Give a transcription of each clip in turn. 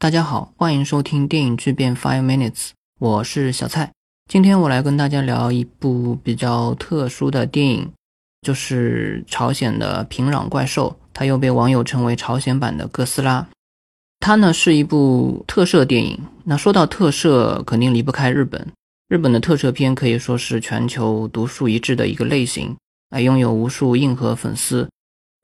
大家好，欢迎收听电影巨变 Five Minutes，我是小蔡。今天我来跟大家聊一部比较特殊的电影，就是朝鲜的《平壤怪兽》，它又被网友称为朝鲜版的哥斯拉。它呢是一部特摄电影。那说到特摄，肯定离不开日本。日本的特摄片可以说是全球独树一帜的一个类型，啊，拥有无数硬核粉丝。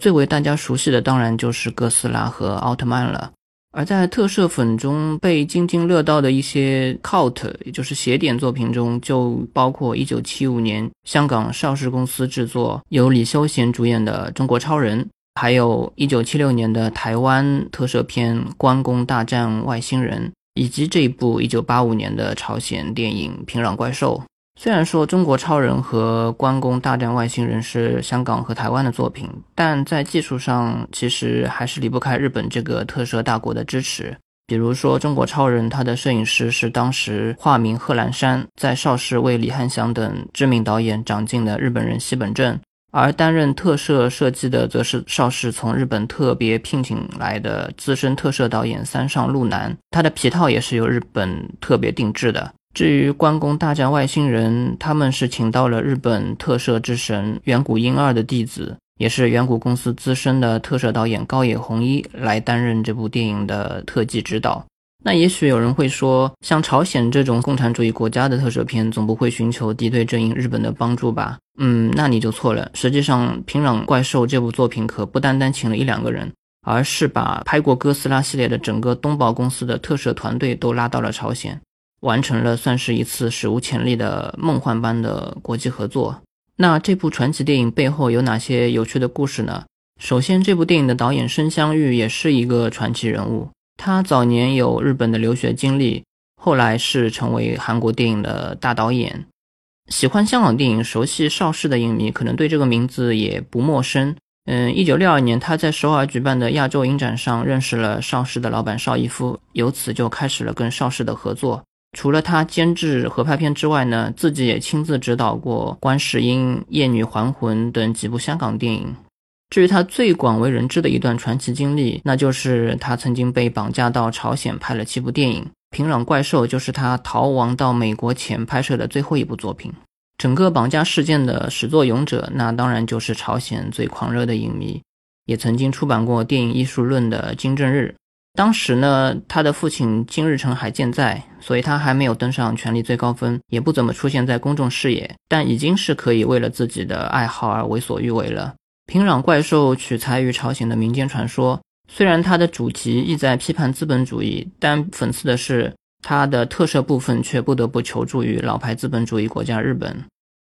最为大家熟悉的当然就是哥斯拉和奥特曼了。而在特摄粉中被津津乐道的一些 cult，也就是邪典作品中，就包括1975年香港邵氏公司制作、由李修贤主演的《中国超人》，还有1976年的台湾特摄片《关公大战外星人》，以及这一部1985年的朝鲜电影《平壤怪兽》。虽然说《中国超人》和《关公大战外星人》是香港和台湾的作品，但在技术上其实还是离不开日本这个特摄大国的支持。比如说，《中国超人》它的摄影师是当时化名贺兰山，在邵氏为李翰祥等知名导演长进的日本人西本正，而担任特摄设计的则是邵氏从日本特别聘请来的资深特摄导演三上路南，他的皮套也是由日本特别定制的。至于关公大战外星人，他们是请到了日本特摄之神远古婴二的弟子，也是远古公司资深的特摄导演高野弘一来担任这部电影的特技指导。那也许有人会说，像朝鲜这种共产主义国家的特摄片，总不会寻求敌对阵营日本的帮助吧？嗯，那你就错了。实际上，《平壤怪兽》这部作品可不单单请了一两个人，而是把拍过哥斯拉系列的整个东宝公司的特摄团队都拉到了朝鲜。完成了算是一次史无前例的梦幻般的国际合作。那这部传奇电影背后有哪些有趣的故事呢？首先，这部电影的导演申香玉也是一个传奇人物。他早年有日本的留学经历，后来是成为韩国电影的大导演。喜欢香港电影、熟悉邵氏的影迷可能对这个名字也不陌生。嗯，一九六二年他在首尔举办的亚洲影展上认识了邵氏的老板邵逸夫，由此就开始了跟邵氏的合作。除了他监制合拍片之外呢，自己也亲自指导过《观世音》《夜女还魂》等几部香港电影。至于他最广为人知的一段传奇经历，那就是他曾经被绑架到朝鲜拍了七部电影，《平壤怪兽》就是他逃亡到美国前拍摄的最后一部作品。整个绑架事件的始作俑者，那当然就是朝鲜最狂热的影迷，也曾经出版过《电影艺术论》的金正日。当时呢，他的父亲金日成还健在，所以他还没有登上权力最高峰，也不怎么出现在公众视野，但已经是可以为了自己的爱好而为所欲为了。平壤怪兽取材于朝鲜的民间传说，虽然它的主题意在批判资本主义，但讽刺的是，它的特色部分却不得不求助于老牌资本主义国家日本。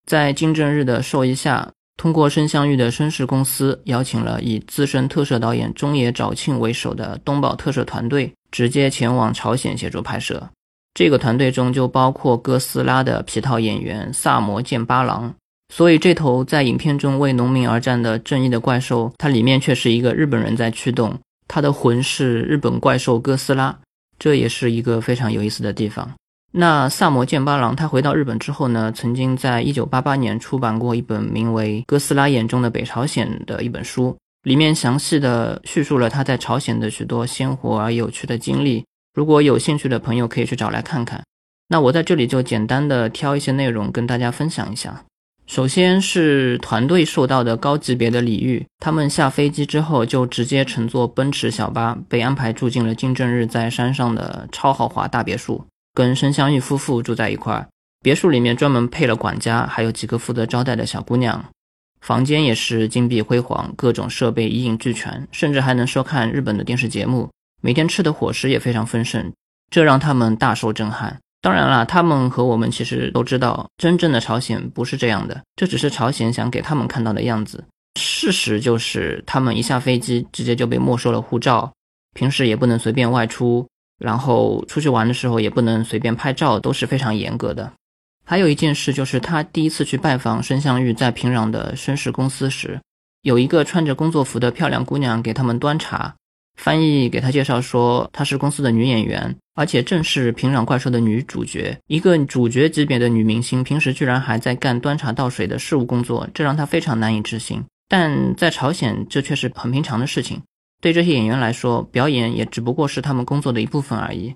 在金正日的授意下。通过申相玉的绅士公司，邀请了以资深特摄导演中野昭庆为首的东宝特摄团队，直接前往朝鲜协助拍摄。这个团队中就包括哥斯拉的皮套演员萨摩剑八郎。所以，这头在影片中为农民而战的正义的怪兽，它里面却是一个日本人在驱动，它的魂是日本怪兽哥斯拉，这也是一个非常有意思的地方。那萨摩健八郎他回到日本之后呢，曾经在一九八八年出版过一本名为《哥斯拉眼中的北朝鲜》的一本书，里面详细的叙述了他在朝鲜的许多鲜活而有趣的经历。如果有兴趣的朋友可以去找来看看。那我在这里就简单的挑一些内容跟大家分享一下。首先是团队受到的高级别的礼遇，他们下飞机之后就直接乘坐奔驰小巴，被安排住进了金正日在山上的超豪华大别墅。跟申香玉夫妇住在一块儿，别墅里面专门配了管家，还有几个负责招待的小姑娘。房间也是金碧辉煌，各种设备一应俱全，甚至还能收看日本的电视节目。每天吃的伙食也非常丰盛，这让他们大受震撼。当然啦，他们和我们其实都知道，真正的朝鲜不是这样的，这只是朝鲜想给他们看到的样子。事实就是，他们一下飞机直接就被没收了护照，平时也不能随便外出。然后出去玩的时候也不能随便拍照，都是非常严格的。还有一件事就是，他第一次去拜访申相玉在平壤的绅士公司时，有一个穿着工作服的漂亮姑娘给他们端茶，翻译给他介绍说她是公司的女演员，而且正是平壤怪兽的女主角，一个主角级别的女明星，平时居然还在干端茶倒水的事务工作，这让他非常难以置信。但在朝鲜，这却是很平常的事情。对这些演员来说，表演也只不过是他们工作的一部分而已。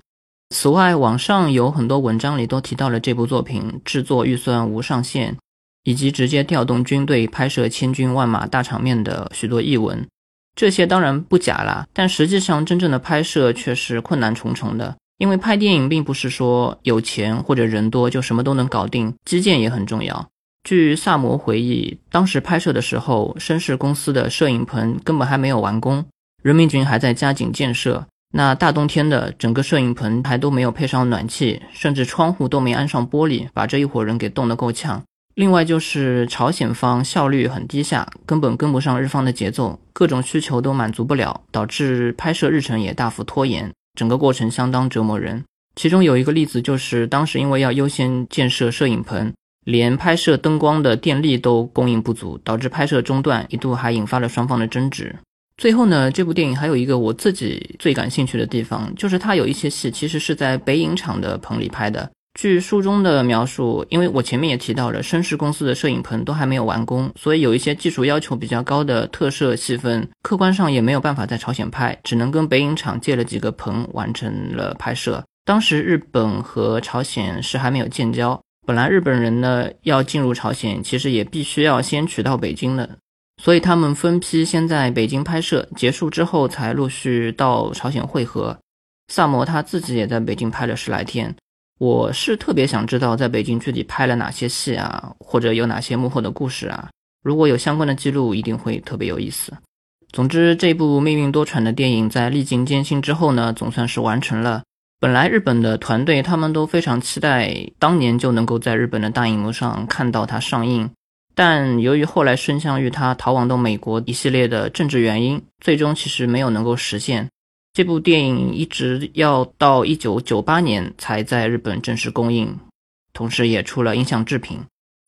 此外，网上有很多文章里都提到了这部作品制作预算无上限，以及直接调动军队拍摄千军万马大场面的许多译文。这些当然不假啦，但实际上真正的拍摄却是困难重重的。因为拍电影并不是说有钱或者人多就什么都能搞定，基建也很重要。据萨摩回忆，当时拍摄的时候，绅士公司的摄影棚根本还没有完工，人民军还在加紧建设。那大冬天的，整个摄影棚还都没有配上暖气，甚至窗户都没安上玻璃，把这一伙人给冻得够呛。另外就是朝鲜方效率很低下，根本跟不上日方的节奏，各种需求都满足不了，导致拍摄日程也大幅拖延，整个过程相当折磨人。其中有一个例子就是，当时因为要优先建设摄影棚，连拍摄灯光的电力都供应不足，导致拍摄中断，一度还引发了双方的争执。最后呢，这部电影还有一个我自己最感兴趣的地方，就是它有一些戏其实是在北影厂的棚里拍的。据书中的描述，因为我前面也提到了，绅士公司的摄影棚都还没有完工，所以有一些技术要求比较高的特摄戏份，客观上也没有办法在朝鲜拍，只能跟北影厂借了几个棚完成了拍摄。当时日本和朝鲜是还没有建交，本来日本人呢要进入朝鲜，其实也必须要先取到北京的。所以他们分批先在北京拍摄，结束之后才陆续到朝鲜会合。萨摩他自己也在北京拍了十来天。我是特别想知道在北京具体拍了哪些戏啊，或者有哪些幕后的故事啊。如果有相关的记录，一定会特别有意思。总之，这部命运多舛的电影在历经艰辛之后呢，总算是完成了。本来日本的团队他们都非常期待当年就能够在日本的大荧幕上看到它上映。但由于后来申相玉他逃亡到美国一系列的政治原因，最终其实没有能够实现。这部电影一直要到一九九八年才在日本正式公映，同时也出了音像制品。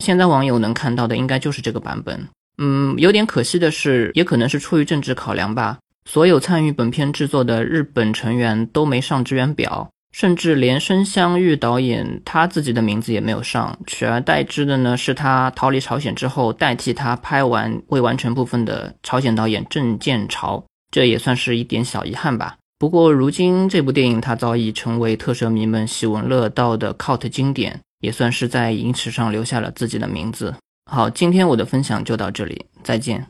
现在网友能看到的应该就是这个版本。嗯，有点可惜的是，也可能是出于政治考量吧，所有参与本片制作的日本成员都没上支援表。甚至连申相玉导演他自己的名字也没有上，取而代之的呢是他逃离朝鲜之后代替他拍完未完成部分的朝鲜导演郑建朝，这也算是一点小遗憾吧。不过如今这部电影它早已成为特摄迷们喜闻乐道的 cult 经典，也算是在影史上留下了自己的名字。好，今天我的分享就到这里，再见。